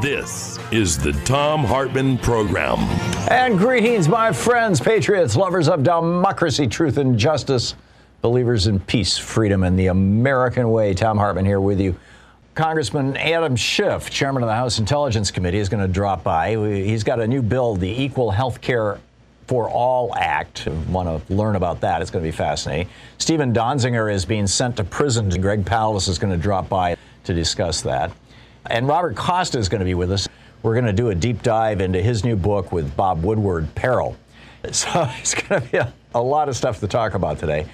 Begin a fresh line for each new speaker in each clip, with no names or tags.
This is the Thom Hartmann Program.
And greetings, my friends, patriots, lovers of democracy, truth, and justice, believers in peace, freedom, and the American way. Thom Hartmann here with you. Congressman Adam Schiff, chairman of the House Intelligence Committee, is going to drop by. He's got a new bill, the Equal Health Care for All Act. Want to learn about that? It's going to be fascinating. Stephen Donziger is being sent to prison. Greg Palast is going to drop by to discuss that. And Robert Costa is going to be with us. We're going to do a deep dive into his new book with Bob Woodward, Peril. So it's going to be a, a lot of stuff to talk about today.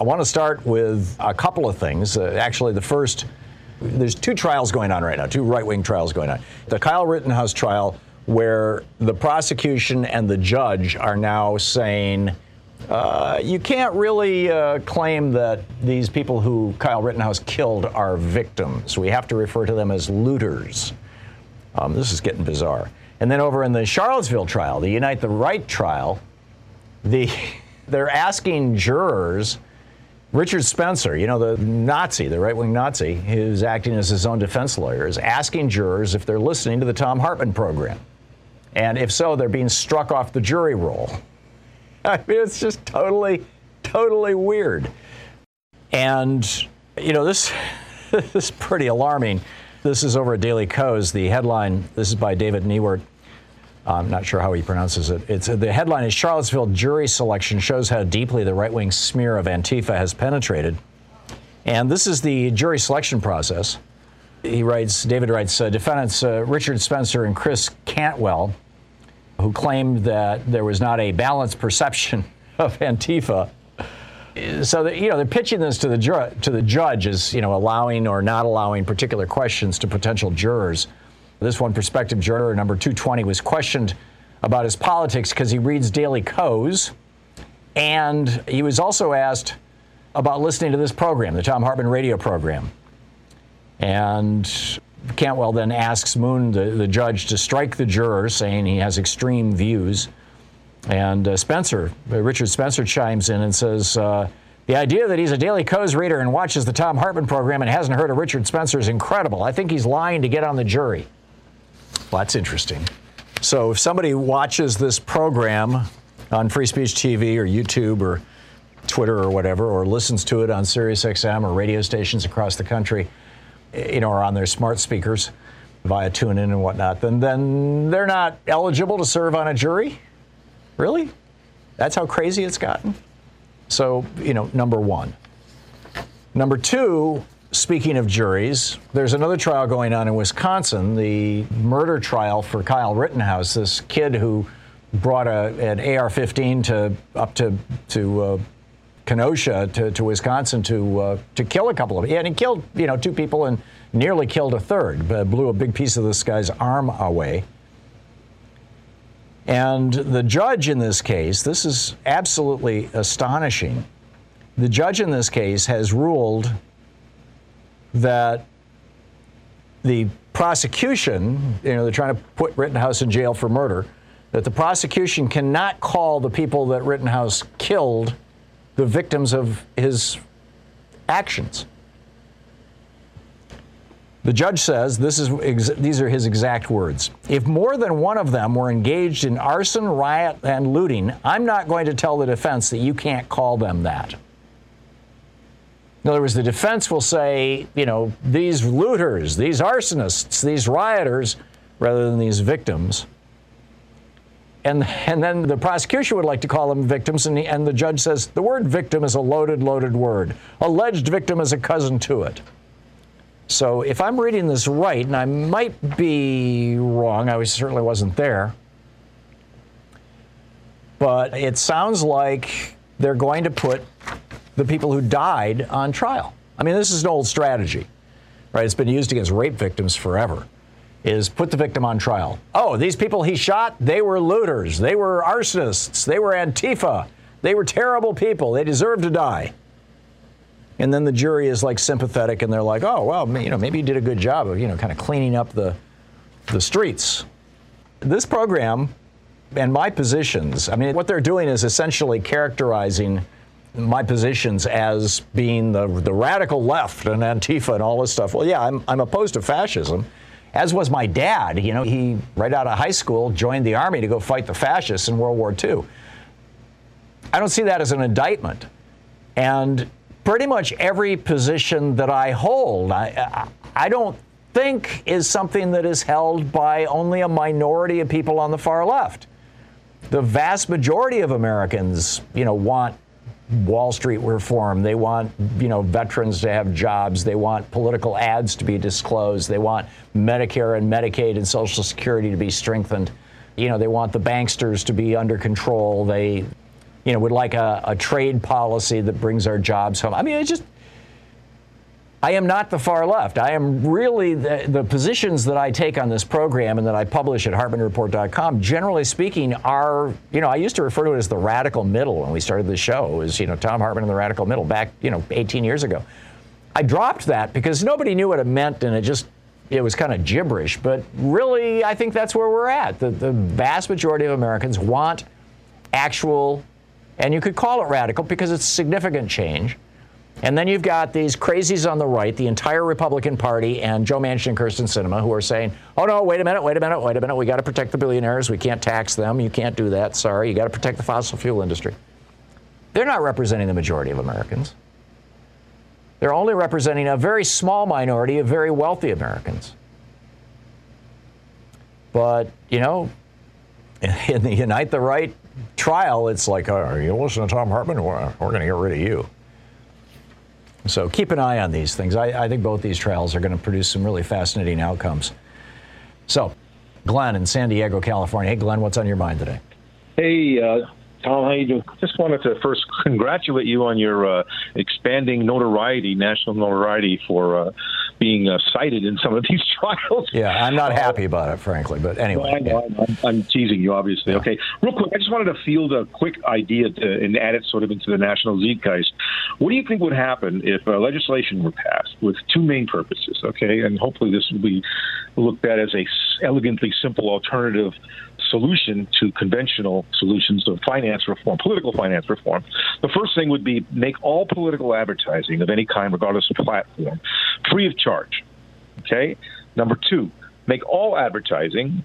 I want to start with a couple of things. Uh, actually, the first, there's two trials going on right now, two right wing trials going on. The Kyle Rittenhouse trial, where the prosecution and the judge are now saying, uh, you can't really uh, claim that these people who Kyle Rittenhouse killed are victims. We have to refer to them as looters. Um, this is getting bizarre. And then over in the Charlottesville trial, the Unite the Right trial, the, they're asking jurors, Richard Spencer, you know, the Nazi, the right wing Nazi, who's acting as his own defense lawyer, is asking jurors if they're listening to the Thom Hartmann program. And if so, they're being struck off the jury roll. I mean, it's just totally, totally weird. And, you know, this, this is pretty alarming. This is over at Daily Kos. The headline, this is by David Neiwert. I'm not sure how he pronounces it. It's, the headline is Charlottesville jury selection shows how deeply the right wing smear of Antifa has penetrated. And this is the jury selection process. He writes, David writes, uh, defendants uh, Richard Spencer and Chris Cantwell who claimed that there was not a balanced perception of Antifa. So you know they're pitching this to the ju- to the judge as you know allowing or not allowing particular questions to potential jurors. This one prospective juror, number 220, was questioned about his politics because he reads Daily Kos, and he was also asked about listening to this program, the Thom Hartmann radio program. And Cantwell then asks Moon, the, the judge, to strike the juror, saying he has extreme views. And uh, Spencer, uh, Richard Spencer, chimes in and says, uh, The idea that he's a Daily Kos reader and watches the Thom Hartmann program and hasn't heard of Richard Spencer is incredible. I think he's lying to get on the jury. Well, that's interesting. So if somebody watches this program on Free Speech TV or YouTube or Twitter or whatever, or listens to it on SiriusXM or radio stations across the country, you know, or on their smart speakers via tune in and whatnot, then then they're not eligible to serve on a jury? Really? That's how crazy it's gotten? So, you know, number one. Number two, speaking of juries, there's another trial going on in Wisconsin, the murder trial for Kyle Rittenhouse, this kid who brought a, an AR-15 to up to to uh, Kenosha to, to Wisconsin to uh, to kill a couple of yeah, and he killed you know two people and nearly killed a third, but blew a big piece of this guy's arm away. And the judge in this case, this is absolutely astonishing. The judge in this case has ruled that the prosecution, you know, they're trying to put Rittenhouse in jail for murder, that the prosecution cannot call the people that Rittenhouse killed the victims of his actions. The judge says this is ex- these are his exact words. If more than one of them were engaged in arson, riot, and looting, I'm not going to tell the defense that you can't call them that. In other words, the defense will say, you know, these looters, these arsonists, these rioters, rather than these victims. And, and then the prosecution would like to call them victims, and the, and the judge says the word victim is a loaded, loaded word. Alleged victim is a cousin to it. So if I'm reading this right, and I might be wrong, I certainly wasn't there, but it sounds like they're going to put the people who died on trial. I mean, this is an old strategy, right? It's been used against rape victims forever is put the victim on trial. Oh, these people he shot, they were looters, they were arsonists, they were Antifa, they were terrible people, they deserve to die. And then the jury is like sympathetic and they're like, oh, well, you know, maybe you did a good job of, you know, kind of cleaning up the, the streets. This program and my positions, I mean, what they're doing is essentially characterizing my positions as being the, the radical left and Antifa and all this stuff. Well, yeah, I'm, I'm opposed to fascism as was my dad. You know, he, right out of high school, joined the Army to go fight the fascists in World War II. I don't see that as an indictment. And pretty much every position that I hold, I, I don't think is something that is held by only a minority of people on the far left. The vast majority of Americans, you know, want Wall Street reform. They want, you know, veterans to have jobs. They want political ads to be disclosed. They want Medicare and Medicaid and Social Security to be strengthened. You know, they want the banksters to be under control. They, you know, would like a, a trade policy that brings our jobs home. I mean, it's just I am not the far left. I am really the, the, positions that I take on this program and that I publish at HartmannReport.com. generally speaking, are, you know, I used to refer to it as the radical middle when we started the show, as, you know, Thom Hartmann in the radical middle back, you know, 18 years ago. I dropped that because nobody knew what it meant and it just, it was kind of gibberish. But really, I think that's where we're at. The, the vast majority of Americans want actual, and you could call it radical because it's significant change and then you've got these crazies on the right, the entire Republican Party, and Joe Manchin and Kyrsten Sinema, who are saying, oh, no, wait a minute, wait a minute, wait a minute. We got to protect the billionaires. We can't tax them. You can't do that. Sorry. You got to protect the fossil fuel industry. They're not representing the majority of Americans. They're only representing a very small minority of very wealthy Americans. But, you know, in the Unite the Right trial, it's like, oh, you listen to Thom Hartmann? We're going to get rid of you. So keep an eye on these things. I, I think both these trials are going to produce some really fascinating outcomes. So, Glenn in San Diego, California. Hey, Glenn, what's on your mind today?
Hey, uh, Tom, how you doing? Just wanted to first congratulate you on your uh, expanding notoriety, national notoriety for uh, being uh, cited in some of these trials.
Yeah, I'm not happy about it, frankly. But anyway,
I know, yeah. I'm, I'm, teasing you, obviously. Yeah. Okay, real quick, I just wanted to field a quick idea to, and add it sort of into the national zeitgeist. What do you think would happen if uh, legislation were passed with two main purposes? Okay, and hopefully this will be looked at as a elegantly simple alternative solution to conventional solutions of finance reform, political finance reform. The first thing would be make all political advertising of any kind, regardless of platform, free of charge. Okay. Number two, make all advertising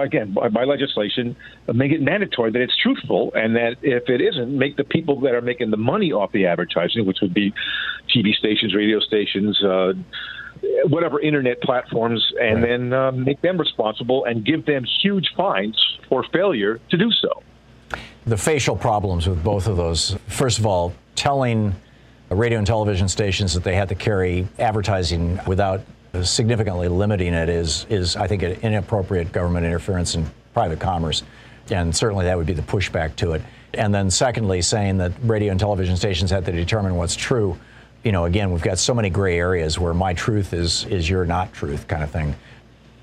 again by, by, legislation make it mandatory that it's truthful and that if it isn't make the people that are making the money off the advertising which would be tv stations radio stations uh, whatever internet platforms and right. then uh, make them responsible and give them huge fines for failure to do so.
The facial problems with both of those, first of all, telling radio and television stations that they had to carry advertising without significantly limiting it is, is I think, an inappropriate government interference in private commerce. And certainly that would be the pushback to it. And then, secondly, saying that radio and television stations had to determine what's true you know, again, we've got so many gray areas where my truth is is your not truth kind of thing.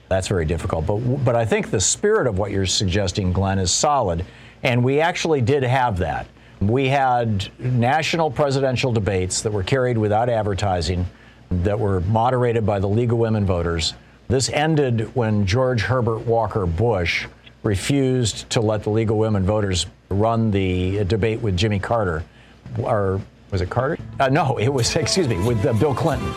That's very difficult. But but I think the spirit of what you're suggesting, Glenn, is solid, and we actually did have that. We had national presidential debates that were carried without advertising, that were moderated by the League of Women Voters. This ended when George Herbert Walker Bush refused to let the League of Women Voters run the debate with Jimmy Carter, our was it Carter? Uh, no, it was, excuse me, with uh, Bill Clinton,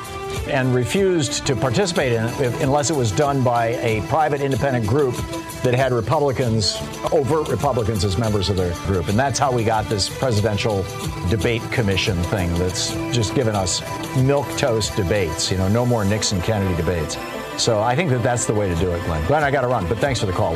and refused to participate in it unless it was done by a private independent group that had Republicans, overt Republicans, as members of their group. And that's how we got this presidential debate commission thing that's just given us milk toast debates, you know, no more Nixon Kennedy debates. So I think that that's the way to do it, Glenn. Glenn, I got to run, but thanks for the call.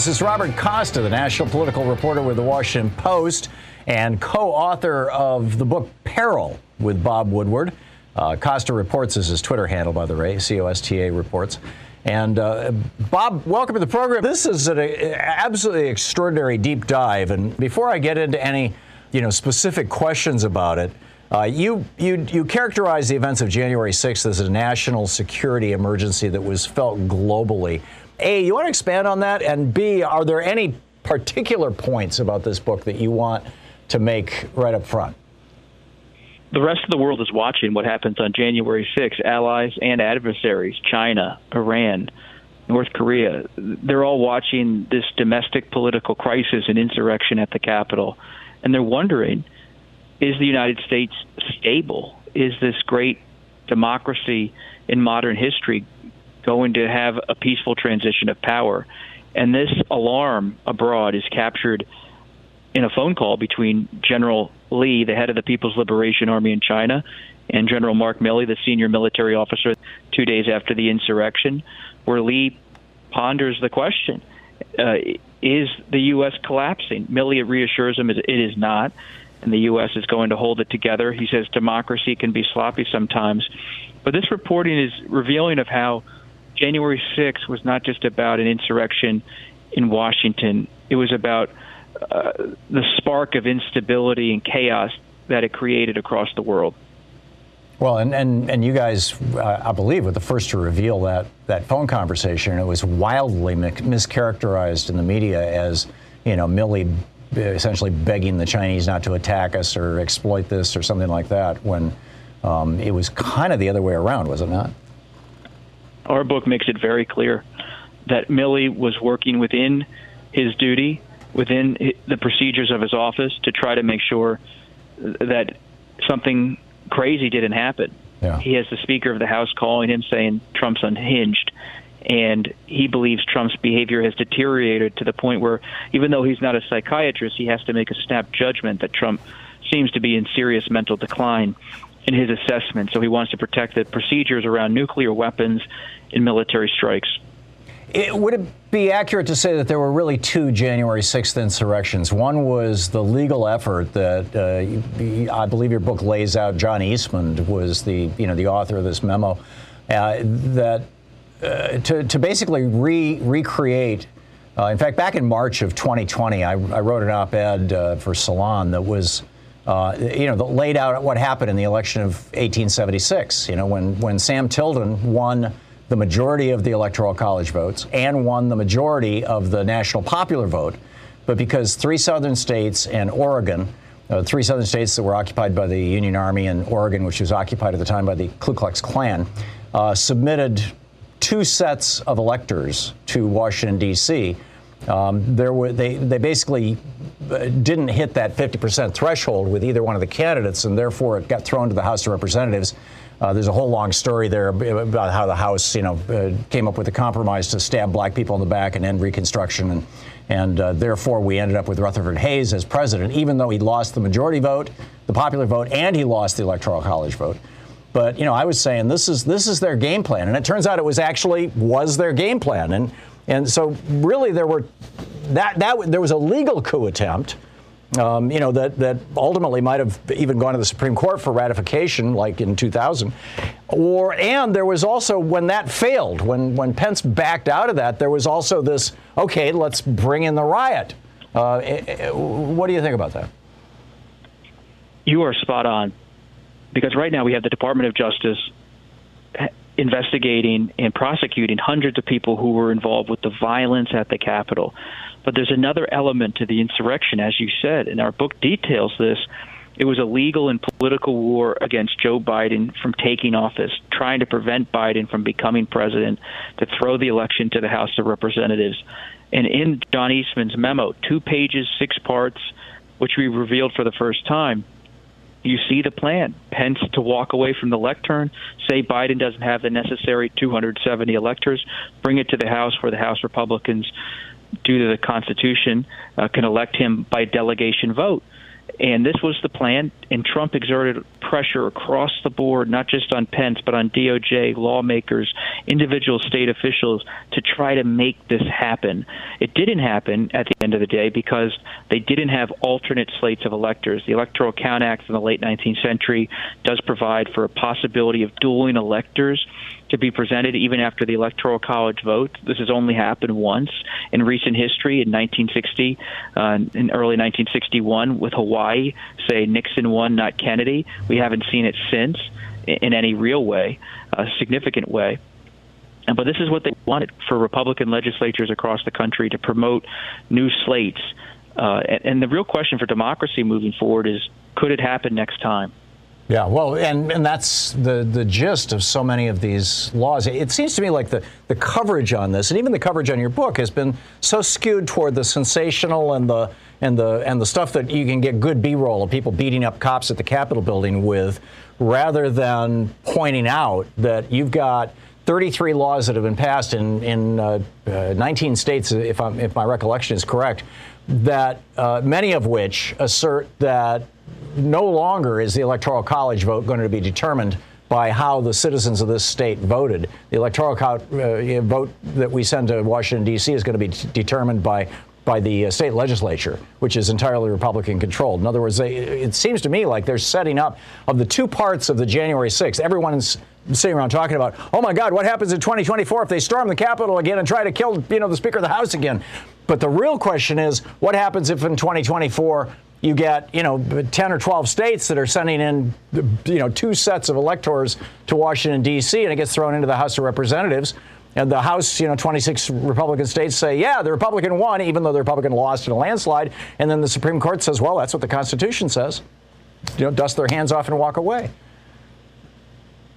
Us is Robert Costa, the national political reporter with the Washington Post and co author of the book Peril with Bob Woodward. Uh, Costa Reports is his Twitter handle, by the way, C O S T A Reports. And uh, Bob, welcome to the program. This is an absolutely extraordinary deep dive. And before I get into any, you know, specific questions about it, uh, you, you, you characterize the events of January 6th as a national security emergency that was felt globally. A, you want to expand on that? And B, are there any particular points about this book that you want to make right up front?
The rest of the world is watching what happens on January 6th. Allies and adversaries, China, Iran, North Korea, they're all watching this domestic political crisis and insurrection at the Capitol. And they're wondering is the United States stable? Is this great democracy in modern history going to have a peaceful transition of power. And this alarm abroad is captured in a phone call between General Li, the head of the People's Liberation Army in China, and General Mark Milley, the senior military officer, two days after the insurrection, where Li ponders the question uh, Is the U.S. collapsing? Milley reassures him it is not, and the U.S. is going to hold it together. He says democracy can be sloppy sometimes. But this reporting is revealing of how January 6th was not just about an insurrection in Washington. It was about uh, the spark of instability and chaos that it created across the world.
Well, and, and, and you guys, uh, I believe, were the first to reveal that, that phone conversation. It was wildly mi- mischaracterized in the media as, you know, Milley essentially begging the Chinese not to attack us or exploit this or something like that, when um, it was kind of the other way around, was it not?
Our book makes it very clear that Milley was working within his duty, within the procedures of his office, to try to make sure that something crazy didn't happen. Yeah. He has the Speaker of the House calling him saying Trump's unhinged. And he believes Trump's behavior has deteriorated to the point where, even though he's not a psychiatrist, he has to make a snap judgment that Trump seems to be in serious mental decline in his assessment. So he wants to protect the procedures around nuclear weapons and military strikes.
It, would it be accurate to say that there were really two January 6th insurrections? One was the legal effort that uh, I believe your book lays out. John Eastman was the you know the author of this memo uh, that uh, to, to basically re- recreate. Uh, in fact, back in March of 2020, I, I wrote an op-ed uh, for Salon that was uh, you know, laid out what happened in the election of 1876. You know, when when Sam Tilden won the majority of the electoral college votes and won the majority of the national popular vote, but because three southern states and Oregon. Uh, three southern states that were occupied by the Union Army and Oregon, which was occupied at the time by the Ku Klux Klan, uh, submitted two sets of electors to Washington, D.C. Um, there were they they basically didn't hit that 50% threshold with either one of the candidates, and therefore it got thrown to the House of Representatives. Uh, there's a whole long story there about how the House, you know, uh, came up with a compromise to stab black people in the back and end Reconstruction, and and uh, therefore we ended up with Rutherford Hayes as president, even though he lost the majority vote, the popular vote, and he lost the Electoral College vote. But you know, I was saying this is this is their game plan, and it turns out it was actually was their game plan, and and so, really, there were that that there was a legal coup attempt. Um, you know that that ultimately might have even gone to the Supreme Court for ratification, like in 2000. Or and there was also when that failed, when when Pence backed out of that, there was also this. Okay, let's bring in the riot. Uh, eh, eh, what do you think about that?
You are spot on, because right now we have the Department of Justice investigating and prosecuting hundreds of people who were involved with the violence at the Capitol. But there's another element to the insurrection, as you said, and our book details this. It was a legal and political war against Joe Biden from taking office, trying to prevent Biden from becoming president, to throw the election to the House of Representatives. And in John Eastman's memo, two pages, six parts, which we revealed for the first time, you see the plan. Pence to walk away from the lectern, say Biden doesn't have the necessary 270 electors, bring it to the House where the House Republicans, due to the Constitution, uh, can elect him by delegation vote. And this was the plan, and Trump exerted pressure across the board, not just on Pence, but on DOJ, lawmakers, individual state officials, to try to make this happen. It didn't happen at the end of the day because they didn't have alternate slates of electors. The Electoral Count Act in the late 19th century does provide for a possibility of dueling electors to be presented even after the Electoral College vote. This has only happened once in recent history in 1960, uh, in early 1961 with Hawaii. Say Nixon won, not Kennedy. We haven't seen it since in any real way, a significant way. But this is what they wanted for Republican legislatures across the country to promote new slates. Uh, and, and the real question for democracy moving forward is could it happen next time?
Yeah, well, and, and that's the, the gist of so many of these laws. It seems to me like the, the coverage on this, and even the coverage on your book, has been so skewed toward the sensational and the and the and the stuff that you can get good B-roll of people beating up cops at the Capitol building with, rather than pointing out that you've got 33 laws that have been passed in in uh, uh, 19 states, if I'm, if my recollection is correct, that uh, many of which assert that no longer is the Electoral College vote going to be determined by how the citizens of this state voted. The electoral uh, vote that we send to Washington D.C. is going to be t- determined by by the uh, state legislature, which is entirely Republican controlled. In other words, they, it seems to me like they're setting up of the two parts of the January 6th. Everyone's sitting around talking about, oh my God, what happens in 2024 if they storm the Capitol again and try to kill, you know, the Speaker of the House again? But the real question is, what happens if in 2024 you get, you know, 10 or 12 states that are sending in, you know, two sets of electors to Washington, D.C., and it gets thrown into the House of Representatives. And the House, you know, 26 Republican states say, yeah, the Republican won, even though the Republican lost in a landslide. And then the Supreme Court says, well, that's what the Constitution says. You know, dust their hands off and walk away.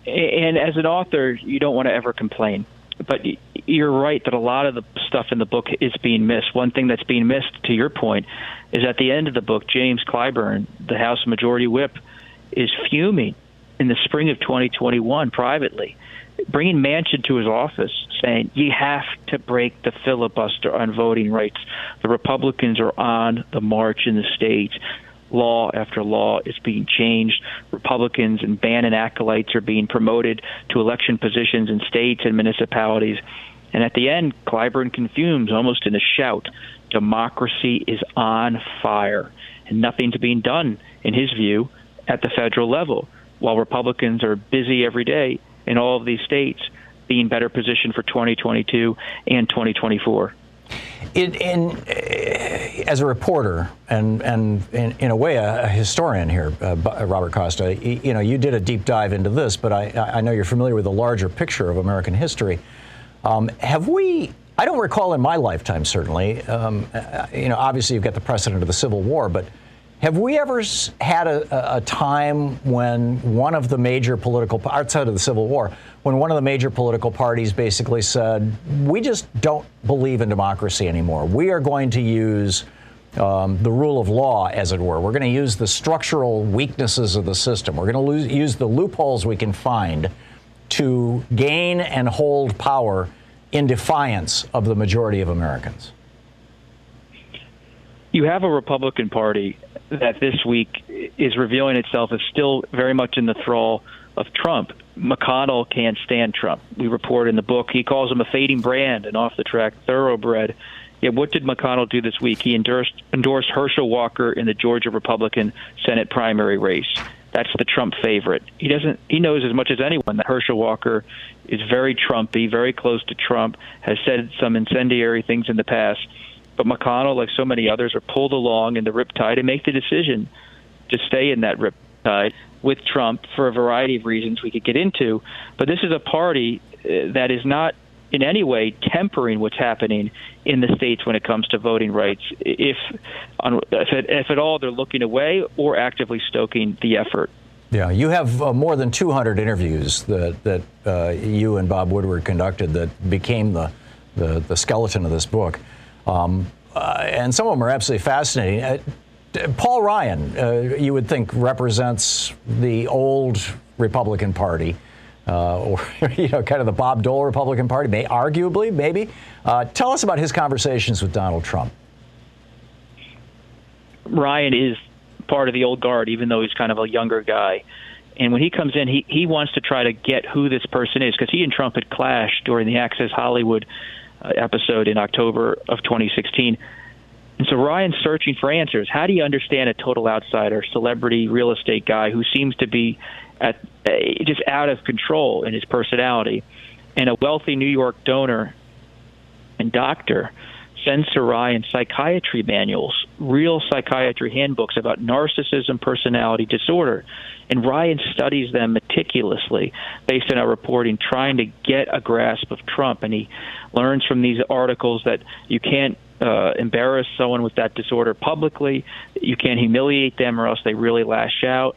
And as an author, you don't want to ever complain. But you're right that a lot of the stuff in the book is being missed. One thing that's being missed, to your point, is at the end of the book, James Clyburn, the House Majority Whip, is fuming in the spring of 2021 privately, bringing Manchin to his office, saying, You have to break the filibuster on voting rights. The Republicans are on the march in the states. Law after law is being changed. Republicans and Bannon acolytes are being promoted to election positions in states and municipalities. And at the end, Clyburn confumes almost in a shout democracy is on fire, and nothing's being done, in his view, at the federal level, while Republicans are busy every day in all of these states being better positioned for 2022 and 2024.
In, in, uh, as a reporter and, and in, in a way a, a historian here, uh, Robert Costa, you, you, know, you did a deep dive into this, but I, I know you're familiar with the larger picture of American history. Um, have we I don't recall in my lifetime, certainly. Um, uh, you know, obviously you've got the precedent of the Civil War, but have we ever had a, a, time when one of the major political, outside of the Civil War, when one of the major political parties basically said, we just don't believe in democracy anymore. We are going to use um, the rule of law, as it were. We're going to use the structural weaknesses of the system. We're going to use the loopholes we can find to gain and hold power in defiance of the majority of Americans?
You have a Republican Party that this week is revealing itself is still very much in the thrall of Trump. McConnell can't stand Trump. We report in the book he calls him a fading brand, an off the track thoroughbred. Yet what did McConnell do this week? He endorsed, endorsed Herschel Walker in the Georgia Republican Senate primary race. That's the Trump favorite. He doesn't. He knows as much as anyone that Herschel Walker is very Trumpy, very close to Trump, has said some incendiary things in the past. But McConnell, like so many others, are pulled along in the riptide and make the decision to stay in that riptide with Trump for a variety of reasons we could get into. But this is a party uh, that is not in any way tempering what's happening in the states when it comes to voting rights, if, if, at, if at all they're looking away or actively stoking the effort.
Yeah, you have uh, more than 200 interviews that, that uh, you and Bob Woodward conducted that became the, the, the skeleton of this book. Um, uh, and some of them are absolutely fascinating. Uh, Paul Ryan, uh, you would think, represents the old Republican Party. Uh, or you know, kind of the Bob Dole Republican Party, may arguably, maybe. tell us about his conversations with Donald Trump.
Ryan is part of the old guard, even though he's kind of a younger guy. And when he comes in, he, he wants to try to get who this person is because he and Trump had clashed during the Access Hollywood uh, episode in October of 2016. And so Ryan's searching for answers. How do you understand a total outsider, celebrity real estate guy who seems to be at uh, just out of control in his personality, and a wealthy New York donor and doctor sends and psychiatry manuals, real psychiatry handbooks about narcissism personality disorder. And Ryan studies them meticulously based on our reporting, trying to get a grasp of Trump. And he learns from these articles that you can't uh, embarrass someone with that disorder publicly, you can't humiliate them, or else they really lash out.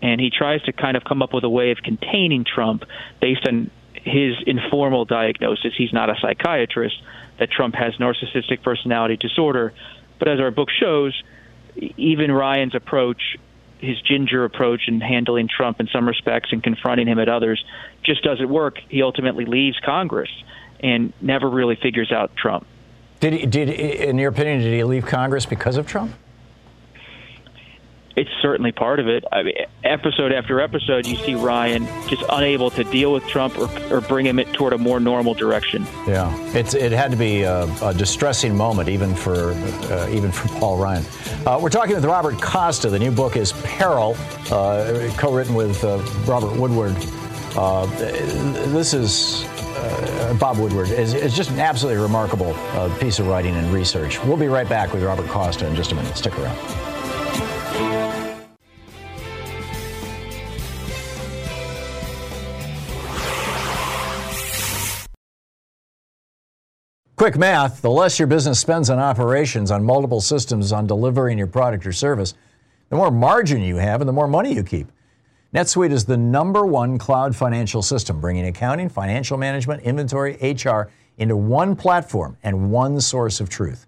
And he tries to kind of come up with a way of containing Trump based on his informal diagnosis. He's not a psychiatrist that Trump has narcissistic personality disorder. But as our book shows, even Ryan's approach, his ginger approach in handling Trump in some respects and confronting him at others, just doesn't work. He ultimately leaves Congress and never really figures out Trump.
Did he, did in your opinion, did he leave Congress because of Trump?
It's certainly part of it. I mean, episode after episode, you see Ryan just unable to deal with Trump or, or bring him it toward a more normal direction.
Yeah, it's, it had to be a, a distressing moment, even for uh, even for Paul Ryan. Uh, we're talking with Robert Costa. The new book is Peril, uh, co-written with uh, Robert Woodward. Uh, this is uh, Bob Woodward is, is, just an absolutely remarkable piece of writing and research. We'll be right back with Robert Costa in just a minute. Stick around. Quick math the less your business spends on operations, on multiple systems, on delivering your product or service, the more margin you have and the more money you keep. NetSuite is the number one cloud financial system, bringing accounting, financial management, inventory, HR into one platform and one source of truth.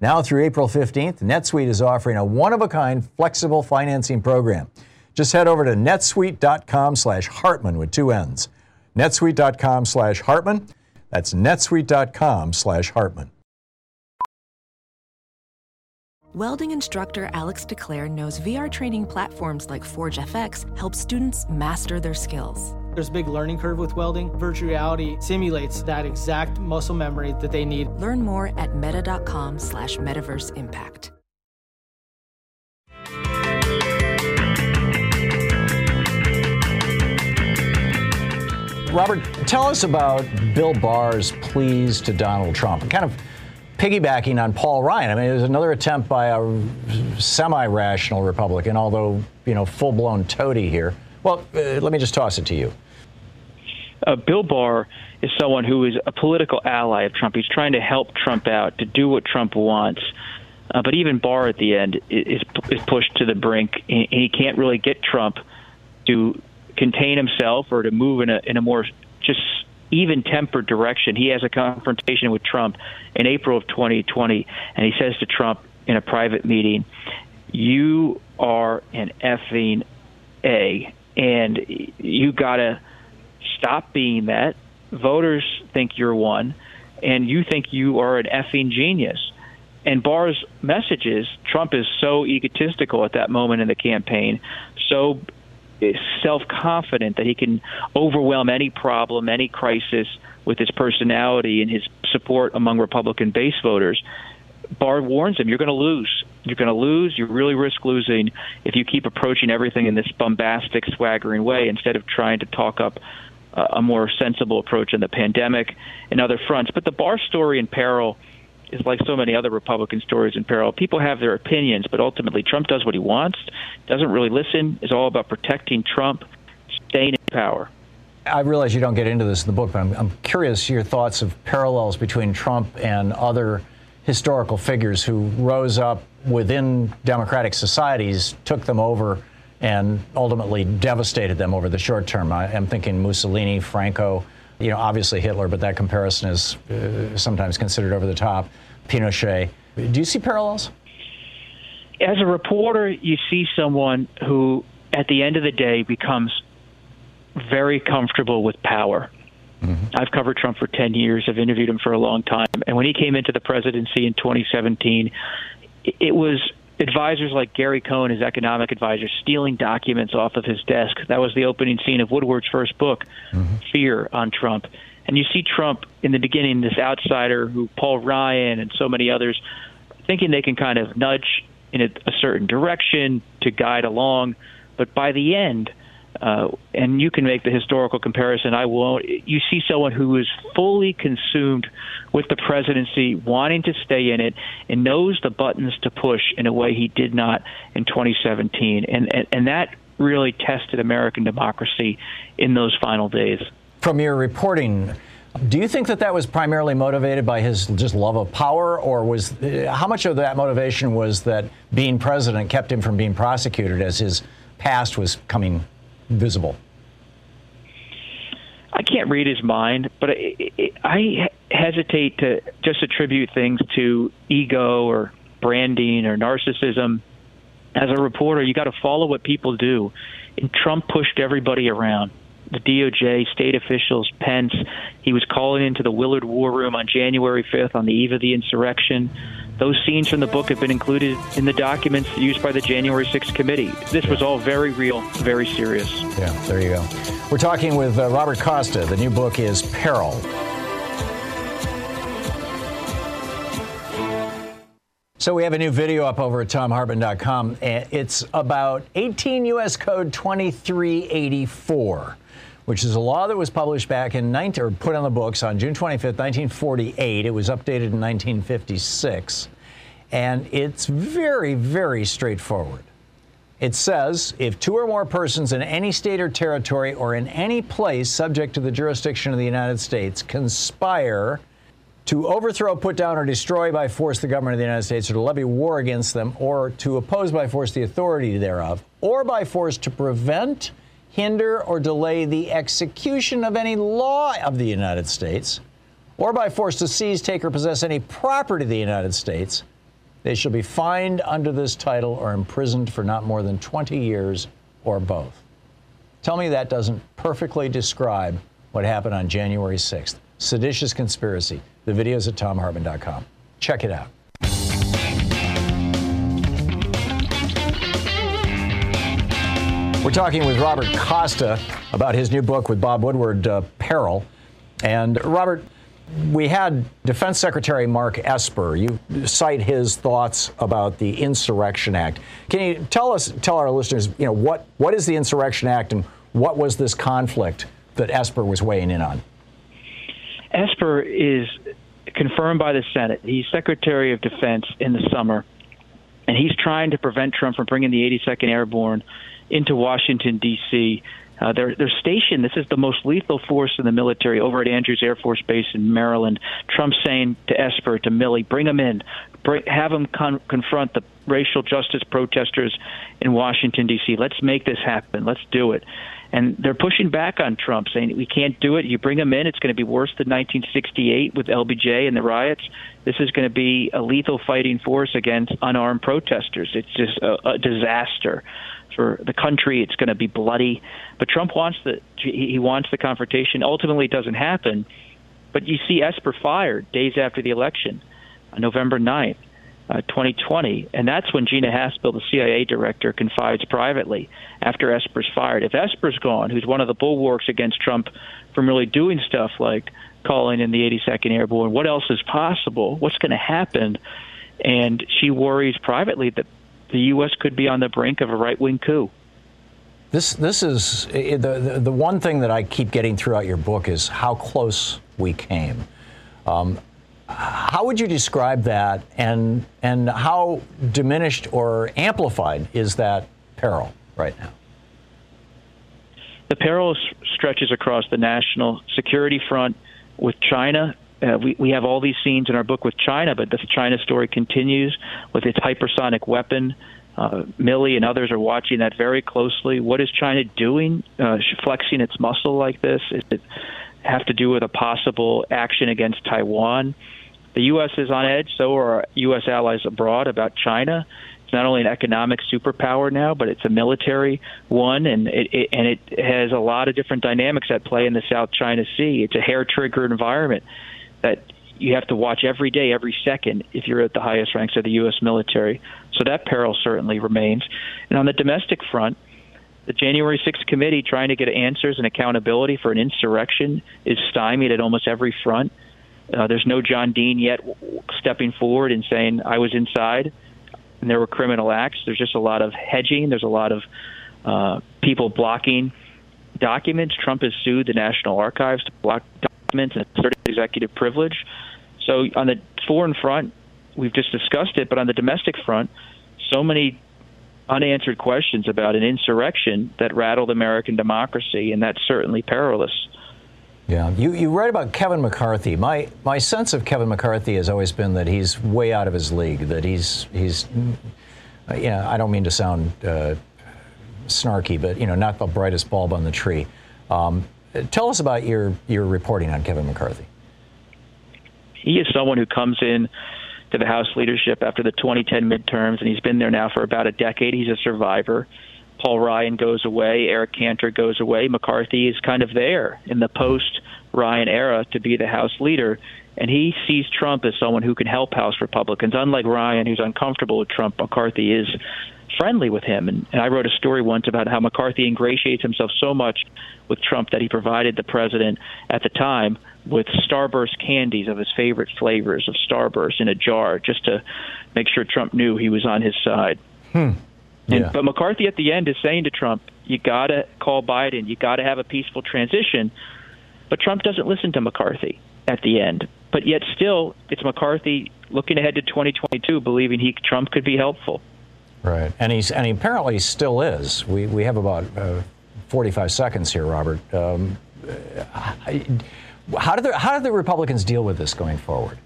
Now through April 15th, NetSuite is offering a one-of-a-kind flexible financing program. Just head over to netsuite.com slash Hartmann with two N's. netsuite.com slash Hartmann. That's netsuite.com slash Hartmann.
Welding instructor Alex DeClaire knows VR training platforms like Forge FX help students master their skills.
There's a big learning curve with welding. Virtual reality simulates that exact muscle memory that they need.
Learn more at meta.com slash metaverse impact.
Robert, tell us about Bill Barr's pleas to Donald Trump. Kind of piggybacking on Paul Ryan. I mean, it was another attempt by a semi-rational Republican, although you know, full-blown toady here. Well, uh, let me just toss it to you.
Uh, Bill Barr is someone who is a political ally of Trump. He's trying to help Trump out to do what Trump wants. Uh, but even Barr at the end is, is pushed to the brink, and he can't really get Trump to contain himself or to move in a in a more just even tempered direction. He has a confrontation with Trump in April of 2020, and he says to Trump in a private meeting, You are an effing A, and you got to stop being that. Voters think you're one, and you think you are an effing genius. And Barr's message is Trump is so egotistical at that moment in the campaign, so self confident that he can overwhelm any problem, any crisis with his personality and his support among Republican base voters. Barr warns him, you're going to lose. You're going to lose. You really risk losing if you keep approaching everything in this bombastic, swaggering way instead of trying to talk up uh, a more sensible approach in the pandemic and other fronts. But the Barr story in peril is like so many other Republican stories in peril. People have their opinions, but ultimately Trump does what he wants, doesn't really listen, is all about protecting Trump, staying in power.
I realize you don't get into this in the book, but I'm, I'm curious your thoughts of parallels between Trump and other historical figures who rose up within democratic societies, took them over, and ultimately devastated them over the short term. I am thinking Mussolini, Franco, you know, obviously Hitler, but that comparison is uh, sometimes considered over the top. Pinochet. Do you see parallels?
As a reporter, you see someone who, at the end of the day, becomes very comfortable with power. Mm-hmm. I've covered Trump for 10 years. I've interviewed him for a long time. And when he came into the presidency in 2017, it was advisors like Gary Cohn, his economic advisor, stealing documents off of his desk. That was the opening scene of Woodward's first book, mm-hmm. Fear on Trump. And you see Trump in the beginning, this outsider who Paul Ryan and so many others thinking they can kind of nudge in a, a certain direction to guide along. But by the end, uh, and you can make the historical comparison. I won't. You see someone who is fully consumed with the presidency, wanting to stay in it, and knows the buttons to push in a way he did not in 2017, and and, and that really tested American democracy in those final days.
From your reporting. Do you think that that was primarily motivated by his just love of power, or was how much of that motivation was that being president kept him from being prosecuted as his past was coming visible?
I can't read his mind, but I, I hesitate to just attribute things to ego or branding or narcissism. As a reporter, you got to follow what people do. And Trump pushed everybody around the DOJ, state officials, Pence. He was calling into the Willard War Room on January 5th on the eve of the insurrection. Those scenes from the book have been included in the documents used by the January 6th committee. This was all very real, very serious.
Yeah, there you go. We're talking with uh, Robert Costa. The new book is Peril. So we have a new video up over at thomhartmann.com. It's about 18 U.S. Code 2384 which is a law that was published back in 19, or put on the books on June 25th, 1948. It was updated in 1956. And it's very, very straightforward. It says if two or more persons in any state or territory or in any place subject to the jurisdiction of the United States conspire to overthrow, put down, or destroy by force the government of the United States, or to levy war against them, or to oppose by force the authority thereof, or by force to prevent, hinder, or delay the execution of any law of the United States, or by force to seize, take, or possess any property of the United States, they shall be fined under this title or imprisoned for not more than 20 years or both. Tell me that doesn't perfectly describe what happened on January 6th. Seditious conspiracy. The video's at thomhartmann.com. Check it out. We're talking with Robert Costa about his new book with Bob Woodward, uh, Peril. And Robert, we had Defense Secretary Mark Esper. You cite his thoughts about the Insurrection Act. Can you tell us, tell our listeners, you know, what, what is the Insurrection Act and what was this conflict that Esper was weighing in on?
Esper is confirmed by the Senate. He's Secretary of Defense in the summer, and he's trying to prevent Trump from bringing the 82nd Airborne into Washington, D.C. Uh, they're they're stationed. This is the most lethal force in the military over at Andrews Air Force Base in Maryland. Trump saying to Esper to Milley, bring them in, bring, have them con- confront the racial justice protesters in Washington D.C. Let's make this happen. Let's do it. And they're pushing back on Trump, saying we can't do it. You bring them in, it's going to be worse than 1968 with LBJ and the riots. This is going to be a lethal fighting force against unarmed protesters. It's just a, a disaster for the country. It's going to be bloody. But Trump wants the he wants the confrontation. Ultimately, it doesn't happen. But you see Esper fired days after the election, on November 9th, uh, 2020, and that's when Gina Haspel, the CIA director, confides privately after Esper's fired. If Esper's gone, who's one of the bulwarks against Trump from really doing stuff like calling in the 82nd Airborne, what else is possible? What's going to happen? and she worries privately that the U.S. could be on the brink of a right wing coup.
This this is the, the, the one thing that I keep getting throughout your book is how close we came. Um, how would you describe that, and and how diminished or amplified is that peril right now?
The peril stretches across the national security front with China. Uh, we, we have all these scenes in our book with China, but the China story continues with its hypersonic weapon. Uh, Milley and others are watching that very closely. What is China doing, uh, flexing its muscle like this? Does it have to do with a possible action against Taiwan? The U.S. is on edge, so are our U.S. allies abroad about China. It's not only an economic superpower now, but it's a military one, and it, it and it has a lot of different dynamics at play in the South China Sea. It's a hair-trigger environment that you have to watch every day, every second, if you're at the highest ranks of the U.S. military. So that peril certainly remains. And on the domestic front, the January 6th committee trying to get answers and accountability for an insurrection is stymied at almost every front. Uh, there's no John Dean yet stepping forward and saying, I was inside and there were criminal acts. There's just a lot of hedging. There's a lot of uh, people blocking documents. Trump has sued the National Archives to block documents and assert executive privilege. So on the foreign front, we've just discussed it, but on the domestic front, so many unanswered questions about an insurrection that rattled American democracy, and that's certainly perilous.
Yeah, you, you write about Kevin McCarthy. My my sense of Kevin McCarthy has always been that he's way out of his league. That he's he's, you know, I don't mean to sound uh, snarky, but you know, not the brightest bulb on the tree. Um, tell us about your your reporting on Kevin McCarthy.
He is someone who comes in to the House leadership after the 2010 midterms, and he's been there now for about a decade. He's a survivor. Paul Ryan goes away, Eric Cantor goes away. McCarthy is kind of there in the post Ryan era to be the House leader. And he sees Trump as someone who can help House Republicans. Unlike Ryan, who's uncomfortable with Trump, McCarthy is friendly with him. And, and I wrote a story once about how McCarthy ingratiates himself so much with Trump that he provided the president at the time with Starburst candies of his favorite flavors of Starburst in a jar just to make sure Trump knew he was on his side.
Hmm.
And,
Yeah.
But McCarthy at the end is saying to Trump, you got to call Biden, you got to have a peaceful transition. But Trump doesn't listen to McCarthy at the end. But yet still, it's McCarthy looking ahead to 2022, believing he Trump could be helpful.
Right, and he's and he apparently still is. We we have about uh, 45 seconds here, Robert. Um, I, how do the how do the Republicans deal with this going forward?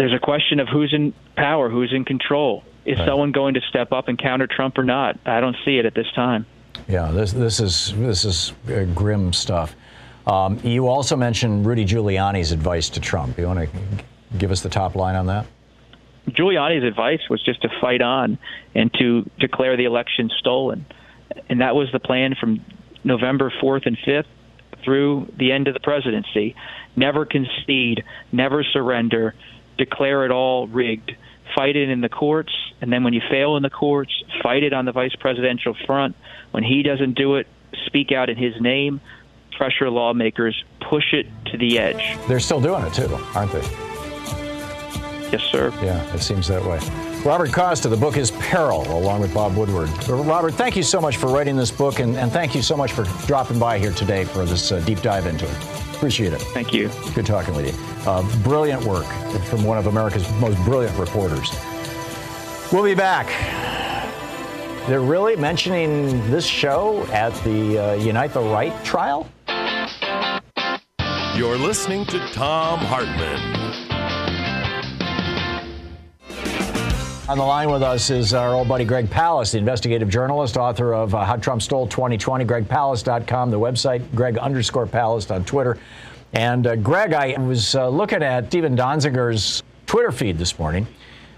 There's a question of who's in power, who's in control. Is
Right.
someone going to step up and counter Trump or not? I don't see it at this time.
Yeah, this this is this is uh, grim stuff. Um, you also mentioned Rudy Giuliani's advice to Trump. You want to give us the top line on that?
Giuliani's advice was just to fight on and to declare the election stolen. And that was the plan from November 4th and 5th through the end of the presidency. Never concede, never surrender, declare it all rigged. Fight it in the courts, and then when you fail in the courts, fight it on the vice presidential front. When he doesn't do it, speak out in his name, pressure lawmakers, push it to the edge.
They're still doing it too, aren't they?
Yes, sir.
Yeah, it seems that way. Robert Costa, the book is Peril, along with Bob Woodward. Robert, thank you so much for writing this book, and, and thank you so much for dropping by here today for this uh, deep dive into it. Appreciate it.
Thank you.
Good talking with you. Uh, brilliant work from one of America's most brilliant reporters. We'll be back. They're really mentioning this show at the uh, Unite the Right trial?
You're listening to Thom Hartmann.
On the line with us is our old buddy Greg Palast, the investigative journalist, author of uh, How Trump Stole 2020, gregpalast.com, the website, Greg underscore Palast on Twitter. And uh, Greg, I was uh, looking at Steven Donziger's Twitter feed this morning,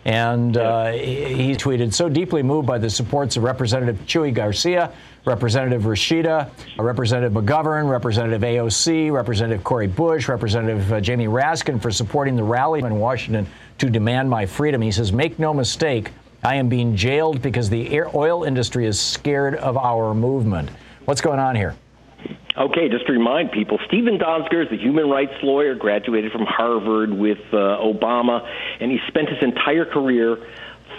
and uh, he he tweeted, so deeply moved by the supports of Representative Chuy Garcia, Representative Rashida, Representative McGovern, Representative AOC, Representative Cori Bush, Representative uh, Jamie Raskin for supporting the rally in Washington to demand my freedom. He says, make no mistake, I am being jailed because the oil industry is scared of our movement. What's going on here?
Okay, just to remind people, Steven Donziger is a human rights lawyer, graduated from Harvard with uh, Obama, and he spent his entire career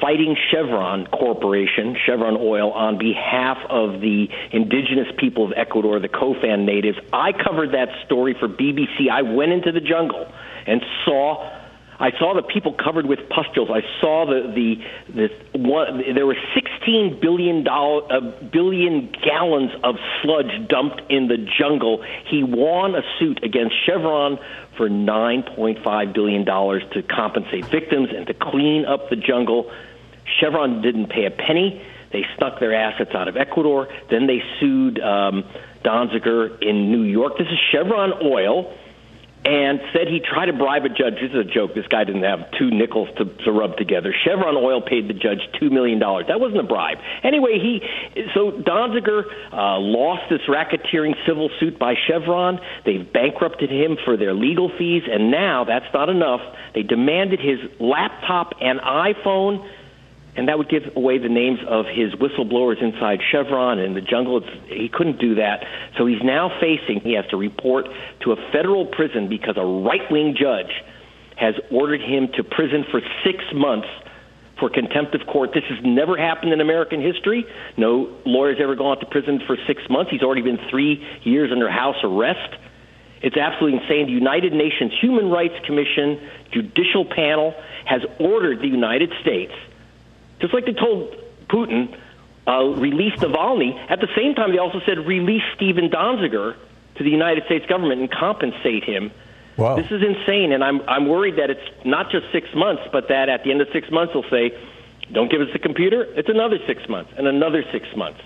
fighting Chevron Corporation, Chevron Oil, on behalf of the indigenous people of Ecuador, the Cofan natives. I covered that story for BBC. I went into the jungle and saw I saw the people covered with pustules. I saw the the, the one. There were 16 billion dollar uh, billion gallons of sludge dumped in the jungle. He won a suit against Chevron for 9.5 billion dollars to compensate victims and to clean up the jungle. Chevron didn't pay a penny. They snuck their assets out of Ecuador. Then they sued um, Donziger in New York. This is Chevron Oil and said he tried to bribe a judge. This is a joke. This guy didn't have two nickels to, to rub together. Chevron Oil paid the judge two million dollars. That wasn't a bribe. Anyway, he so Donziger uh, lost this racketeering civil suit by Chevron. They've bankrupted him for their legal fees, and now that's not enough. They demanded his laptop and iPhone and that would give away the names of his whistleblowers inside Chevron and the jungle. It's, he couldn't do that, so he's now facing. He has to report to a federal prison because a right-wing judge has ordered him to prison for six months for contempt of court. This has never happened in American history. No lawyer's ever gone to prison for six months. He's already been three years under house arrest. It's absolutely insane. The United Nations Human Rights Commission judicial panel has ordered the United States just like they told Putin, uh, release Navalny. At the same time, they also said release Steven Donziger to the United States government and compensate him.
Wow.
This is insane, and I'm I'm worried that it's not just six months, but that at the end of six months they'll say, "Don't give us the computer." It's another six months and another six months.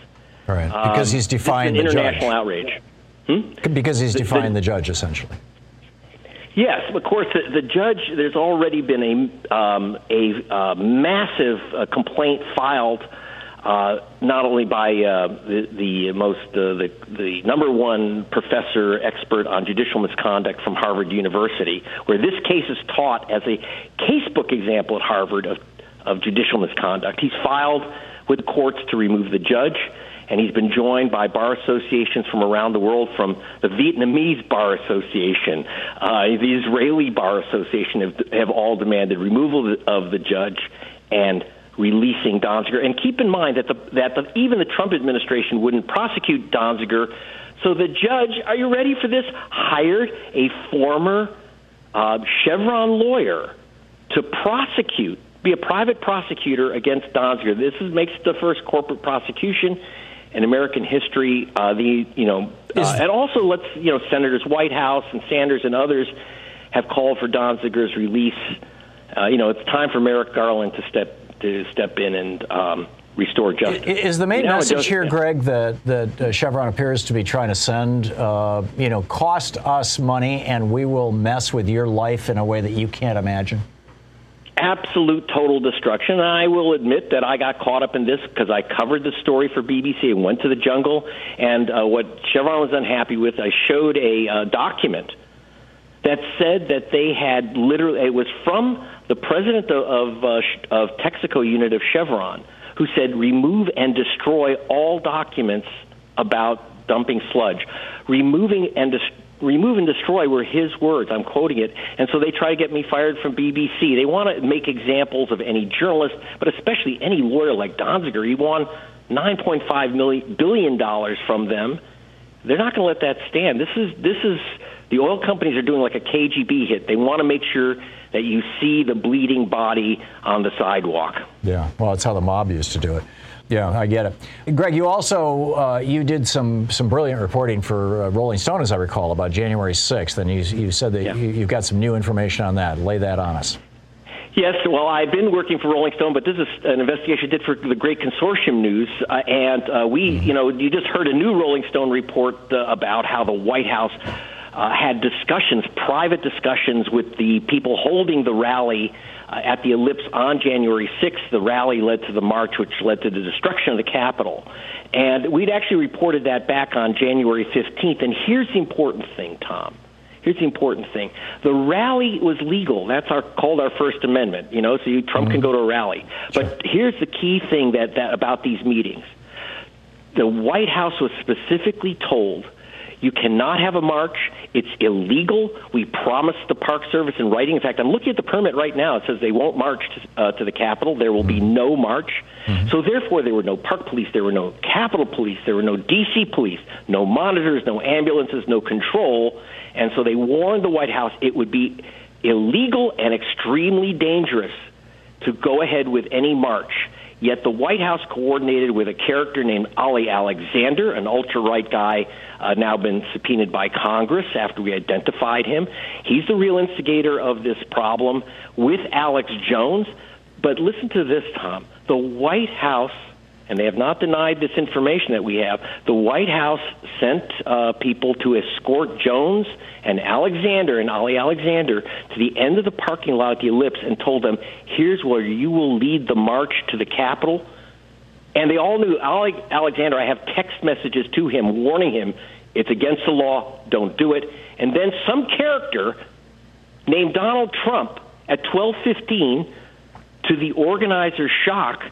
All right, because
um,
he's defying
the
judge.
international outrage.
Hmm? Because he's defying the, the, the judge, essentially.
Yes, of course. The, the judge. There's already been a um, a uh, massive uh, complaint filed, uh, not only by uh, the, the most uh, the the number one professor expert on judicial misconduct from Harvard University, where this case is taught as a casebook example at Harvard of of judicial misconduct. He's filed with courts to remove the judge and he's been joined by bar associations from around the world, from the Vietnamese Bar Association, uh, the Israeli Bar Association have, have all demanded removal of the judge and releasing Donziger. And keep in mind that the, that the, even the Trump administration wouldn't prosecute Donziger. So the judge, are you ready for this? Hired a former uh, Chevron lawyer to prosecute, be a private prosecutor against Donziger. This is, makes the first corporate prosecution in American history. Uh, the you know, uh, and also let's you know, Senators Whitehouse and Sanders and others have called for Donziger's release. Uh, you know, it's time for Merrick Garland to step to step in and. Um, restore justice.
Is the main now message here, Greg, that, that uh, Chevron appears to be trying to send, uh, you know, cost us money and we will mess with your life in a way that you can't imagine?
Absolute total destruction. And I will admit that I got caught up in this because I covered the story for BBC and went to the jungle. And uh, what Chevron was unhappy with, I showed a uh, document that said that they had literally, it was from the president of, of, uh, of Texaco unit of Chevron, who said remove and destroy all documents about dumping sludge. Removing and destroy remove and destroy were his words. I'm quoting it. And so they try to get me fired from BBC. They want to make examples of any journalist, but especially any lawyer like Donziger. He won 9.5 million billion dollars from them. They're not going to let that stand. This is this is the oil companies are doing like a KGB hit. They want to make sure that you see the bleeding body on the sidewalk.
Yeah, well, it's how the mob used to do it. Yeah, I get it. Greg, you also uh, you did some some brilliant reporting for uh, Rolling Stone, as I recall, about January 6th, and you, you said that yeah. you, you've got some new information on that. Lay that on us.
Yes, well, I've been working for Rolling Stone, but this is an investigation I did for the Great Consortium News, uh, and uh, we, mm-hmm. you know, you just heard a new Rolling Stone report uh, about how the White House uh, had discussions, private discussions, with the people holding the rally uh, at the ellipse on January 6th. The rally led to the march, which led to the destruction of the Capitol. And we'd actually reported that back on January 15th. And here's the important thing, Thom. Here's the important thing: the rally was legal. That's our called our First Amendment. You know, so you, Trump mm-hmm. can go to a rally. Sure. But here's the key thing that, that about these meetings: the White House was specifically told You cannot have a march. It's illegal. We promised the Park Service in writing. In fact, I'm looking at the permit right now. It says they won't march to, uh, to the Capitol. There will be no march. Mm-hmm. So therefore, there were no park police. There were no Capitol police. There were no D.C. police. No monitors. No ambulances. No control. And so they warned the White House it would be illegal and extremely dangerous to go ahead with any march. Yet the White House coordinated with a character named Ali Alexander, an ultra right guy, uh, now been subpoenaed by Congress after we identified him. He's the real instigator of this problem with Alex Jones. But listen to this, Thom. The White House and they have not denied this information that we have. The White House sent uh, people to escort Jones and Alexander and Ali Alexander to the end of the parking lot at the Ellipse and told them, "Here's where you will lead the march to the Capitol." And they all knew Ali Alexander. I have text messages to him warning him it's against the law. Don't do it. And then some character named Donald Trump at 12:15 to the organizer's shock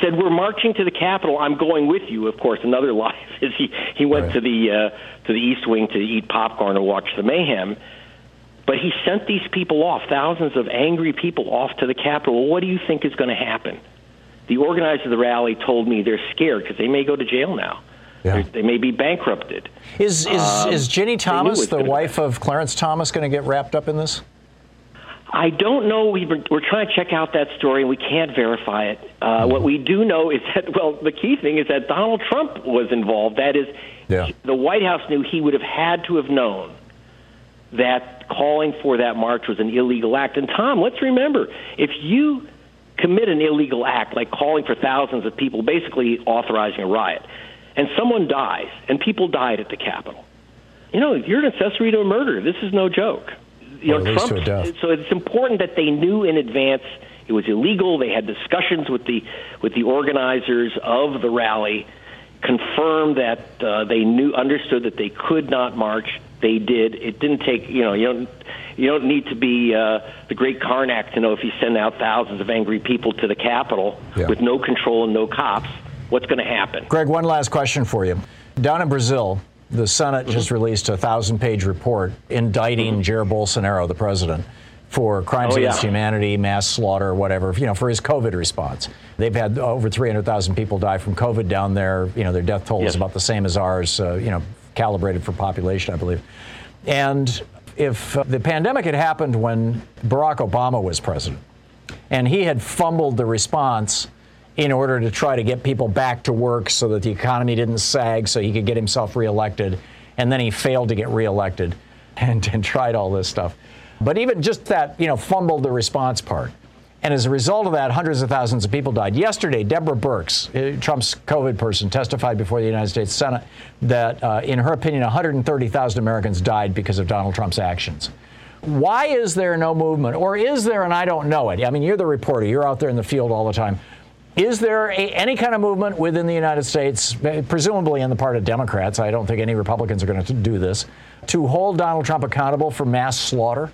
said, "We're marching to the Capitol. I'm going with you." Of course, another lie is he he went right. to the uh, to the East Wing to eat popcorn and watch the mayhem. But he sent these people off, thousands of angry people off to the Capitol. What do you think is going to happen? The organizers of the rally told me they're scared because they may go to jail now. Yeah. They may be bankrupted.
Is is, um, is Ginni Thomas, the wife of Clarence Thomas, going to get wrapped up in this?
I don't know. We were, we're trying to check out that story, and we can't verify it. Uh, what we do know is that, well, the key thing is that Donald Trump was involved. That is, yeah. the White House knew he would have had to have known that calling for that march was an illegal act. And Thom, let's remember, if you commit an illegal act like calling for thousands of people, basically authorizing a riot, and someone dies, and people died at the Capitol, you know, you're an accessory to a murder. This is no joke you know, Trump. So it's important that they knew in advance it was illegal. They had discussions with the with the organizers of the rally, confirmed that uh, they knew understood that they could not march. They did. It didn't take you know you don't you don't need to be uh, the great Carnac to know if you send out thousands of angry people to the Capitol yeah. with no control and no cops, what's going to happen.
Greg, one last question for you. Down in Brazil, the Senate just released a thousand page report indicting Jair Bolsonaro, the president, for crimes oh, yeah. against humanity, mass slaughter, whatever, you know, for his COVID response. They've had over 300,000 people die from COVID down there. You know, their death toll yes. is about the same as ours, uh, you know, calibrated for population, I believe. And if uh, the pandemic had happened when Barack Obama was president, and he had fumbled the response in order to try to get people back to work so that the economy didn't sag so he could get himself reelected. And then he failed to get reelected and, and tried all this stuff. But even just that, you know, fumbled the response part. And as a result of that, hundreds of thousands of people died. Yesterday, Deborah Birx, uh, Trump's COVID person, testified before the United States Senate that, uh, in her opinion, 130,000 Americans died because of Donald Trump's actions. Why is there no movement? Or is there, and I don't know it? I mean, you're the reporter, you're out there in the field all the time. Is there a, any kind of movement within the United States, presumably on the part of Democrats? I don't think any Republicans are going to do this, to hold Donald Trump accountable for mass slaughter?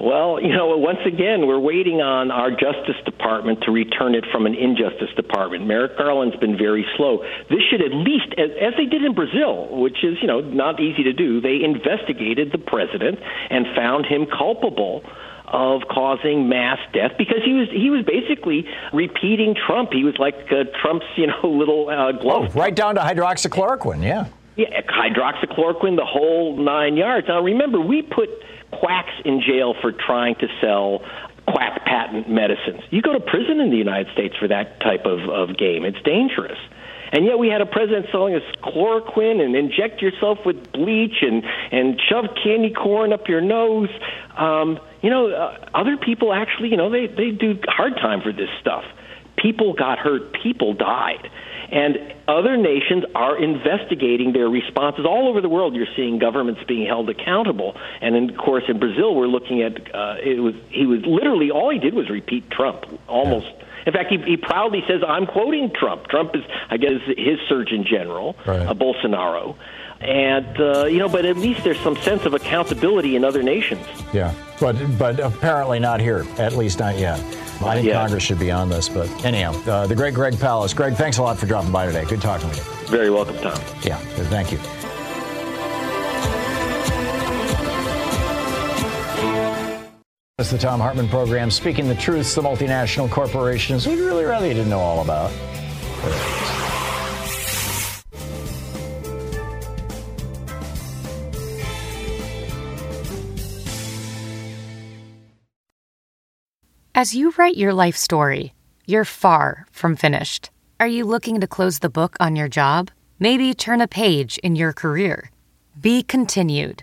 Well, you know, once again, we're waiting on our Justice Department to return it from an injustice department. Merrick Garland's been very slow. This should at least, as, as they did in Brazil, which is, you know, not easy to do, they investigated the president and found him culpable of causing mass death because he was he was basically repeating Trump. He was like uh, Trump's you know little uh, glove.
Oh, right down to hydroxychloroquine, yeah.
Yeah, hydroxychloroquine, the whole nine yards. Now remember, we put quacks in jail for trying to sell quack patent medicines. You go to prison in the United States for that type of, of game. It's dangerous. And yet we had a president selling us chloroquine and inject yourself with bleach and, and shove candy corn up your nose. Um, you know, uh, other people actually, you know, they, they do hard time for this stuff. People got hurt, people died. And other nations are investigating their responses. All over the world, you're seeing governments being held accountable. And in, of course, in Brazil, we're looking at uh, it was he was literally all he did was repeat Trump almost. Yeah in fact, he, he proudly says, "I'm quoting Trump." Trump is, I guess, his Surgeon General, right. uh, Bolsonaro, and uh, you know, but at least there's some sense of accountability in other nations.
Yeah, but but apparently not here, at least not yet. I think Congress should be on this, but anyhow, uh, the great Greg Palast. Greg, thanks a lot for dropping by today. Good talking with you.
Very welcome, Thom.
Yeah, thank you. It's the Thom Hartmann program, speaking the truths the multinational corporations we'd really rather you didn't know all about.
As you write your life story, you're far from finished. Are you looking to close the book on your job? Maybe turn a page in your career? Be continued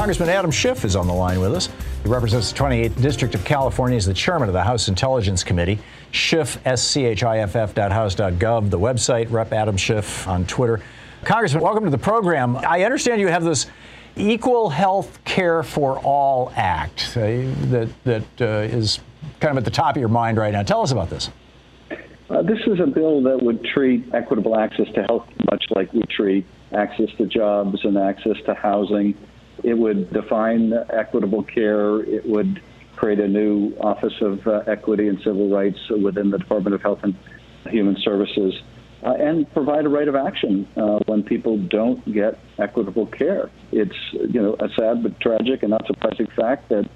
Congressman Adam Schiff is on the line with us. He represents the 28th District of California as the chairman of the House Intelligence Committee. Schiff, the website, Rep. Adam Schiff on Twitter. Congressman, welcome to the program. I understand you have this Equal Health Care for All Act uh, that, that uh, is kind of at the top of your mind right now. Tell us about this.
Uh, this is a bill that would treat equitable access to health much like we treat access to jobs and access to housing. It would define equitable care. It would create a new Office of uh, Equity and Civil Rights within the Department of Health and Human Services uh, and provide a right of action uh, when people don't get equitable care. It's you know a sad but tragic and not surprising fact that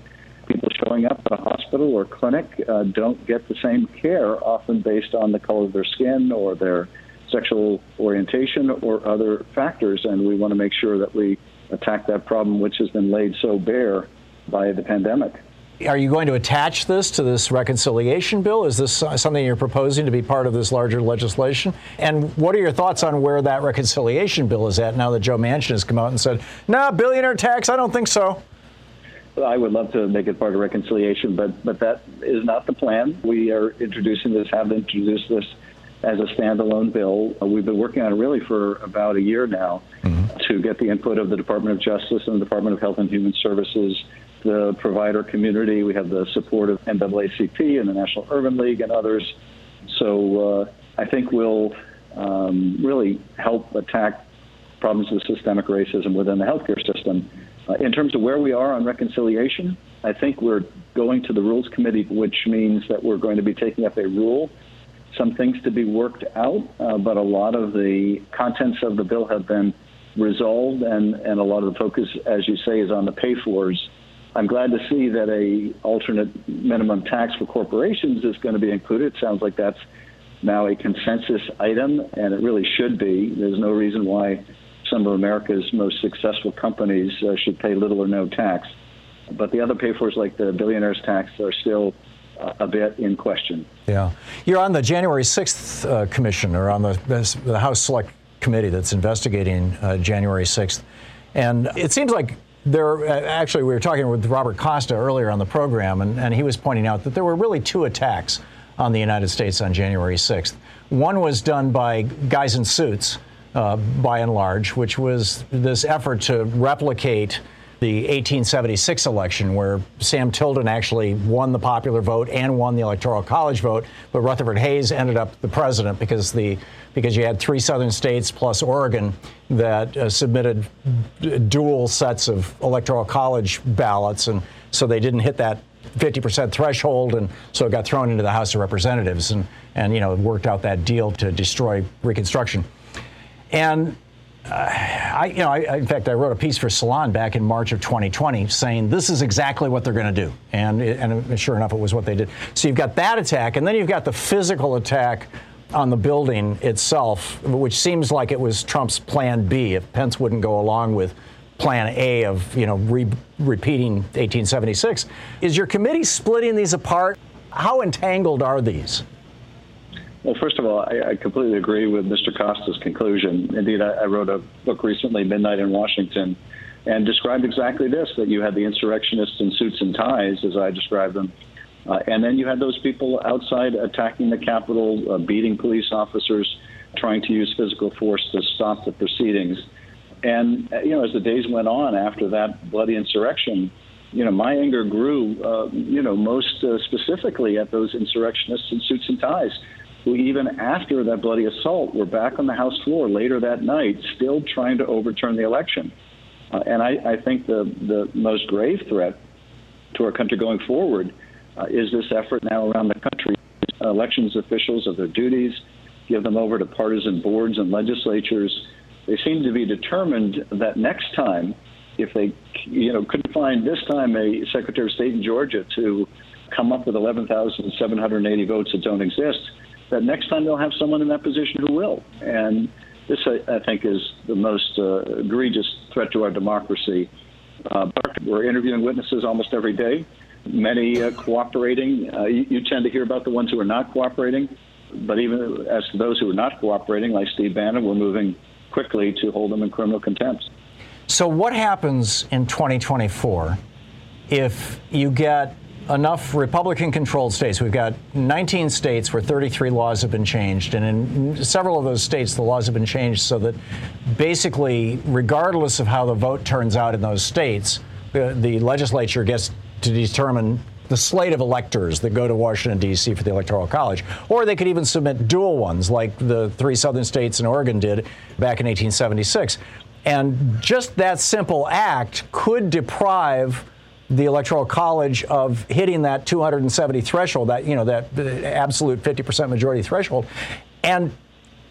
people showing up at a hospital or clinic uh, don't get the same care, often based on the color of their skin or their sexual orientation or other factors. And we want to make sure that we attack that problem, which has been laid so bare by the pandemic.
Are you going to attach this to this reconciliation bill? Is this something you're proposing to be part of this larger legislation? And what are your thoughts on where that reconciliation bill is at now that Joe Manchin has come out and said, no, nah, billionaire tax, I don't think so?
I would love to make it part of reconciliation, but, but that is not the plan. We are introducing this, have introduced this as a standalone bill. Uh, we've been working on it really for about a year now mm-hmm. to get the input of the Department of Justice and the Department of Health and Human Services the provider community. We have the support of NAACP and the National Urban League and others. So uh, I think we'll um, really help attack problems with systemic racism within the healthcare system. Uh, in terms of where we are on reconciliation, I think we're going to the Rules Committee, which means that we're going to be taking up a rule. Some things to be worked out, uh, but a lot of the contents of the bill have been resolved, and, and a lot of the focus, as you say, is on the pay fors I'm glad to see that a alternate minimum tax for corporations is going to be included. It sounds like that's now a consensus item, and it really should be. There's no reason why some of America's most successful companies uh, should pay little or no tax. But the other pay-fors, like the billionaires tax, are still a bit in question.
Yeah. You're on the January 6th uh, commission, or on the, the House Select Committee that's investigating uh, January 6th. And it seems like there, uh, actually, we were talking with Robert Costa earlier on the program, and, and he was pointing out that there were really two attacks on the United States on January 6th. One was done by guys in suits, uh, by and large, which was this effort to replicate the 1876 election, where Sam Tilden actually won the popular vote and won the Electoral College vote, but Rutherford Hayes ended up the president because the because you had three southern states plus Oregon that uh, submitted dual sets of Electoral College ballots, and so they didn't hit that 50% threshold, and so it got thrown into the House of Representatives, and and you know worked out that deal to destroy Reconstruction, and uh, I, you know, I, in fact, I wrote a piece for Salon back in March of 2020 saying this is exactly what they're going to do, and and sure enough, it was what they did. So you've got that attack, and then you've got the physical attack on the building itself, which seems like it was Trump's Plan B if Pence wouldn't go along with Plan A of you know re- repeating 1876. Is your committee splitting these apart? How entangled are these?
Well, first of all, I, I completely agree with Mr. Costa's conclusion. Indeed, I, I wrote a book recently, Midnight in Washington, and described exactly this that you had the insurrectionists in suits and ties, as I described them. Uh, and then you had those people outside attacking the Capitol, uh, beating police officers. trying to use physical force to stop the proceedings. And uh, you know, as the days went on after that bloody insurrection, you know, my anger grew. Uh, you know, most uh, specifically at those insurrectionists in suits and ties, who even after that bloody assault were back on the House floor later that night, still trying to overturn the election. Uh, and I, I think the the most grave threat to our country going forward uh, is this effort now around the country, elections officials of their duties, give them over to partisan boards and legislatures. They seem to be determined that next time, if they, you know, couldn't find this time a Secretary of State in Georgia to come up with 11,780 votes that don't exist, that next time they'll have someone in that position who will. And this, I, I think, is the most uh, egregious threat to our democracy. Uh, we're interviewing witnesses almost every day many uh, cooperating. Uh, you, you, tend to hear about the ones who are not cooperating, but even as to those who are not cooperating, like Steve Bannon, we're moving quickly to hold them in criminal contempt.
So, what happens in 2024 if you get enough Republican controlled states? We've got 19 states where 33 laws have been changed, and in several of those states, the laws have been changed so that basically, regardless of how the vote turns out in those states, the, the legislature gets to determine the slate of electors that go to Washington, D.C. for the Electoral College. Or they could even submit dual ones, like the three southern states and Oregon did back in 1876. And just that simple act could deprive the Electoral College of hitting that 270 threshold, that, you know, that uh, absolute 50% majority threshold. And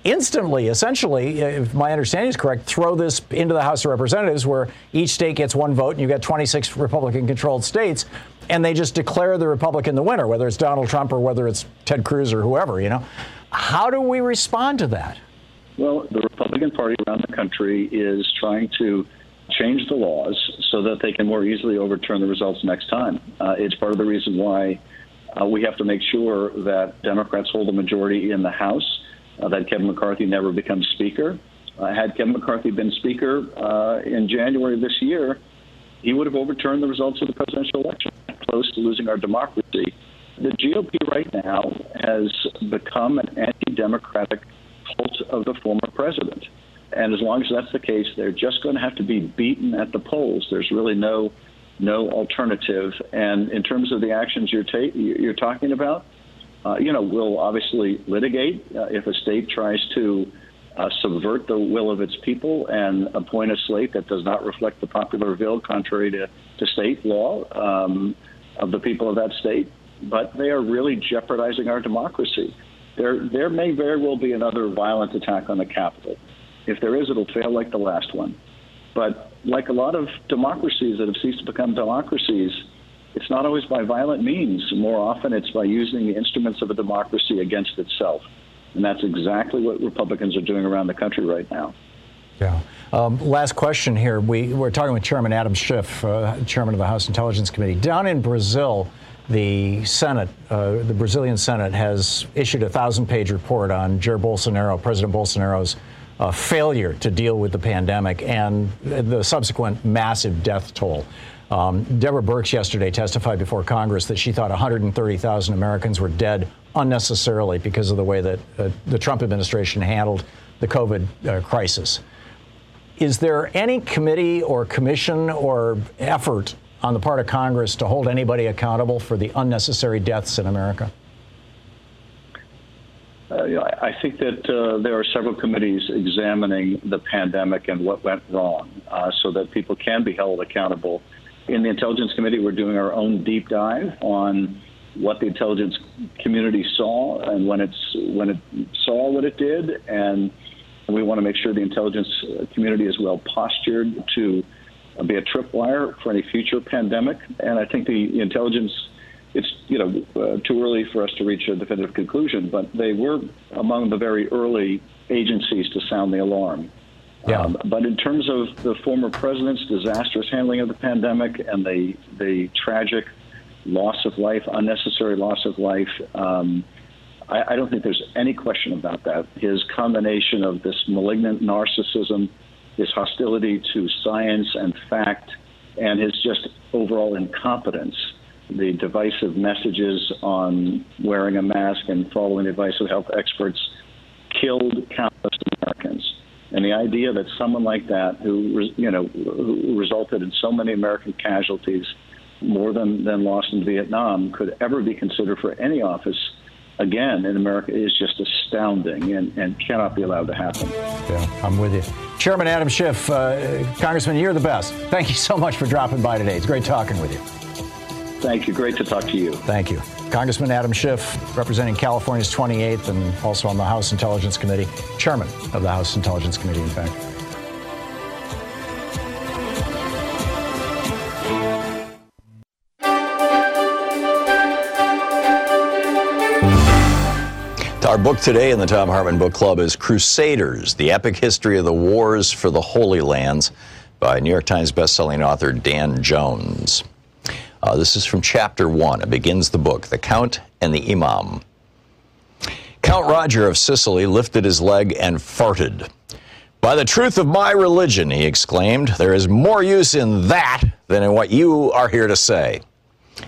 instantly, essentially, if my understanding is correct, throw this into the House of Representatives where each state gets one vote and you've got 26 Republican controlled states and they just declare the Republican the winner, whether it's Donald Trump or whether it's Ted Cruz or whoever, you know. How do we respond to that?
Well, the Republican Party around the country is trying to change the laws so that they can more easily overturn the results next time. Uh, it's part of the reason why uh, we have to make sure that Democrats hold a majority in the House uh, that Kevin McCarthy never becomes Speaker. Uh, had Kevin McCarthy been Speaker uh, in January this year, he would have overturned the results of the presidential election, close to losing our democracy. The GOP right now has become an anti democratic cult of the former president. And as long as that's the case, they're just going to have to be beaten at the polls. There's really no no alternative. And in terms of the actions you're ta- you're talking about, uh, you know, we'll obviously litigate uh, if a state tries to uh, subvert the will of its people and appoint a slate that does not reflect the popular will, contrary to, to state law um, of the people of that state. But they are really jeopardizing our democracy. There, there may very well be another violent attack on the Capitol. If there is, it'll fail like the last one. But like a lot of democracies that have ceased to become democracies, it's not always by violent means. More often, it's by using the instruments of a democracy against itself. And that's exactly what Republicans are doing around the country right now.
Yeah. Um, last question here. We, we're talking with Chairman Adam Schiff, uh, Chairman of the House Intelligence Committee. Down in Brazil, the Senate, uh, the Brazilian Senate, has issued a thousand page report on Jair Bolsonaro, President Bolsonaro's uh, failure to deal with the pandemic and the subsequent massive death toll. Um, Deborah Birx yesterday testified before Congress that she thought 130,000 Americans were dead unnecessarily because of the way that uh, the Trump administration handled the COVID uh, crisis. Is there any committee or commission or effort on the part of Congress to hold anybody accountable for the unnecessary deaths in America?
Uh, I think that uh, there are several committees examining the pandemic and what went wrong uh, so that people can be held accountable in the Intelligence Committee, we're doing our own deep dive on what the intelligence community saw and when it's when it saw what it did, and we want to make sure the intelligence community is well postured to be a tripwire for any future pandemic. And I think the intelligence it's you know uh, too early for us to reach a definitive conclusion, but they were among the very early agencies to sound the alarm. Yeah. Um, but in terms of the former president's disastrous handling of the pandemic and the the tragic loss of life, unnecessary loss of life, um, I, I, don't think there's any question about that. His combination of this malignant narcissism, his hostility to science and fact, and his just overall incompetence, the divisive messages on wearing a mask and following the advice of health experts killed countless Americans. And the idea that someone like that, who you know, who resulted in so many American casualties, more than than lost in Vietnam, could ever be considered for any office again in America is just astounding and, and cannot be allowed to happen.
Yeah, I'm with you. Chairman Adam Schiff, uh, Congressman, you're the best. Thank you so much for dropping by today. It's great talking with you.
Thank you. Great to talk to you.
Thank you. Congressman Adam Schiff, representing California's 28th and also on the House Intelligence Committee, chairman of the House Intelligence Committee, in fact. Our book today in the Thom Hartmann Book Club is Crusaders The Epic History of the Wars for the Holy Lands by New York Times bestselling author Dan Jones. Uh, this is from chapter one. It begins the book The Count and the Imam. Count Roger of Sicily lifted his leg and farted. By the truth of my religion, he exclaimed, there is more use in that than in what you are here to say.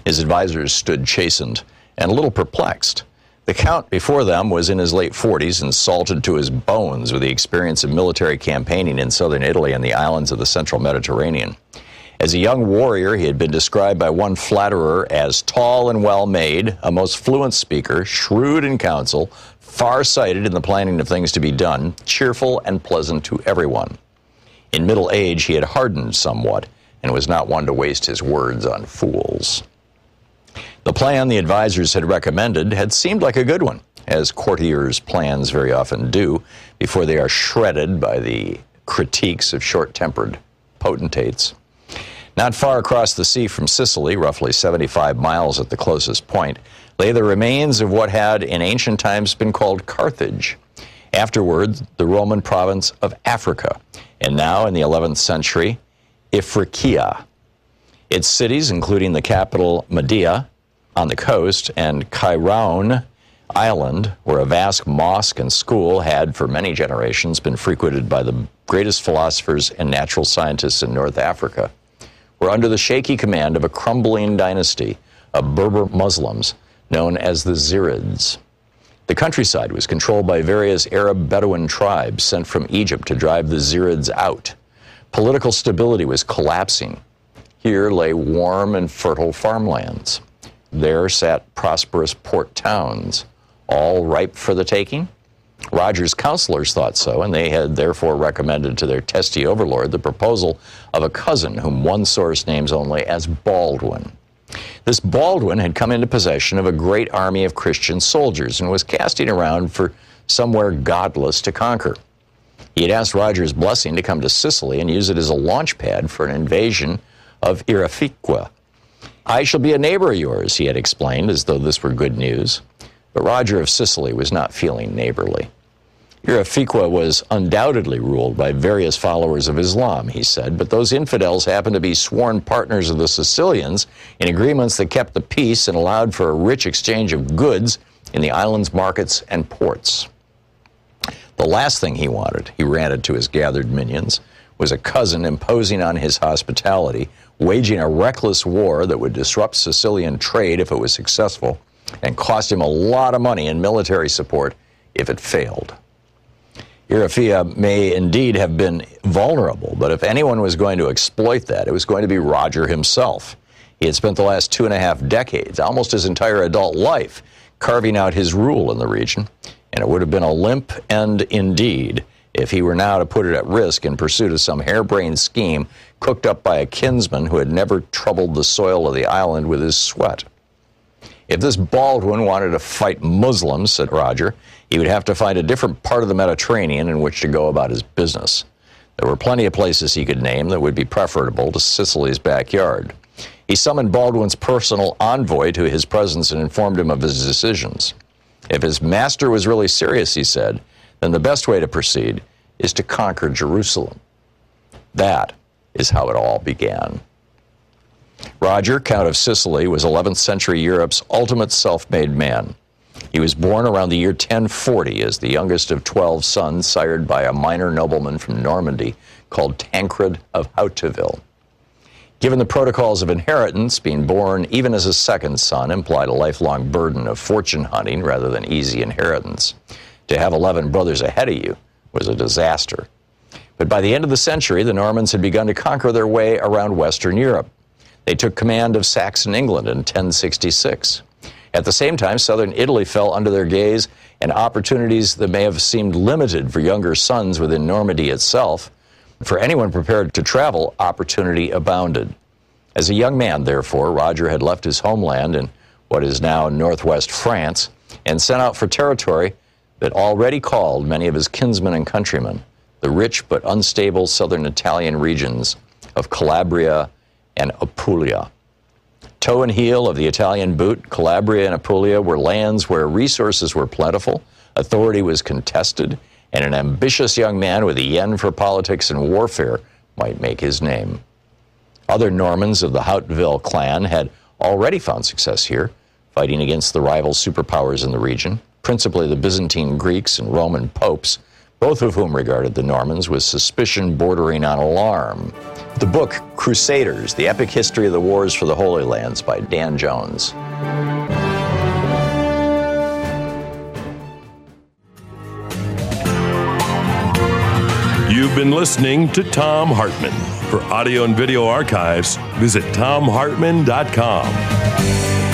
His advisers stood chastened and a little perplexed. The Count before them was in his late 40s and salted to his bones with the experience of military campaigning in southern Italy and the islands of the central Mediterranean. As a young warrior, he had been described by one flatterer as tall and well made, a most fluent speaker, shrewd in counsel, far sighted in the planning of things to be done, cheerful and pleasant to everyone. In middle age, he had hardened somewhat and was not one to waste his words on fools. The plan the advisers had recommended had seemed like a good one, as courtiers' plans very often do before they are shredded by the critiques of short tempered potentates. Not far across the sea from Sicily, roughly 75 miles at the closest point, lay the remains of what had in ancient times been called Carthage, afterward the Roman province of Africa, and now in the 11th century, Ifriqiya. Its cities, including the capital Mahdia on the coast, and Kairouan Island, where a vast mosque and school had for many generations been frequented by the greatest philosophers and natural scientists in North Africa, were under the shaky command of a crumbling dynasty of Berber Muslims known as the Zirids. The countryside was controlled by various Arab Bedouin tribes sent from Egypt to drive the Zirids out. Political stability was collapsing. Here lay warm and fertile farmlands. There sat prosperous port towns, all ripe for the taking. Roger's counselors thought so, and they had therefore recommended to their testy overlord the proposal of a cousin whom one source names only as Baldwin. This Baldwin had come into possession of a great army of Christian soldiers and was casting around for somewhere godless to conquer. He had asked Roger's blessing to come to Sicily and use it as a launch pad for an invasion of Ifriqiya, I shall be a neighbor of yours, he had explained, as though this were good news. But Roger of Sicily was not feeling neighborly. Ifriqiya was undoubtedly ruled by various followers of Islam, he said, but those infidels happened to be sworn partners of the Sicilians in agreements that kept the peace and allowed for a rich exchange of goods in the island's markets and ports. The last thing he wanted, he ranted to his gathered minions, was a cousin imposing on his hospitality waging a reckless war that would disrupt Sicilian trade if it was successful and cost him a lot of money in military support if it failed. Ifriqiya may indeed have been vulnerable, but if anyone was going to exploit that, it was going to be Roger himself. He had spent the last two and a half decades, almost his entire adult life, carving out his rule in the region, and it would have been a limp end indeed if he were now to put it at risk in pursuit of some harebrained scheme cooked up by a kinsman who had never troubled the soil of the island with his sweat. If this Baldwin wanted to fight Muslims, said Roger, he would have to find a different part of the Mediterranean in which to go about his business. There were plenty of places he could name that would be preferable to Sicily's backyard. He summoned Baldwin's personal envoy to his presence and informed him of his decisions. If his master was really serious, he said, then the best way to proceed is to conquer Jerusalem. That is how it all began. Roger, Count of Sicily, was 11th century Europe's ultimate self made man. He was born around the year 1040 as the youngest of 12 sons sired by a minor nobleman from Normandy called Tancred of Hauteville. Given the protocols of inheritance, being born even as a second son implied a lifelong burden of fortune hunting rather than easy inheritance. To have 11 brothers ahead of you was a disaster. But by the end of the century, the Normans had begun to conquer their way around Western Europe. They took command of Saxon England in 1066. At the same time, southern Italy fell under their gaze, and opportunities that may have seemed limited for younger sons within Normandy itself, for anyone prepared to travel, opportunity abounded. As a young man, therefore, Roger had left his homeland in what is now northwest France and set out for territory that already called many of his kinsmen and countrymen, the rich but unstable southern Italian regions of Calabria and Apulia. Toe and heel of the Italian boot, Calabria and Apulia were lands where resources were plentiful, authority was contested, and an ambitious young man with a yen for politics and warfare might make his name. Other Normans of the Hauteville clan had already found success here, fighting against the rival superpowers in the region, principally the Byzantine Greeks and Roman popes, both of whom regarded the Normans with suspicion bordering on alarm. The book Crusaders The Epic History of the Wars for the Holy Lands by Dan Jones.
You've been listening to Thom Hartmann. For audio and video archives, visit thomhartmann.com.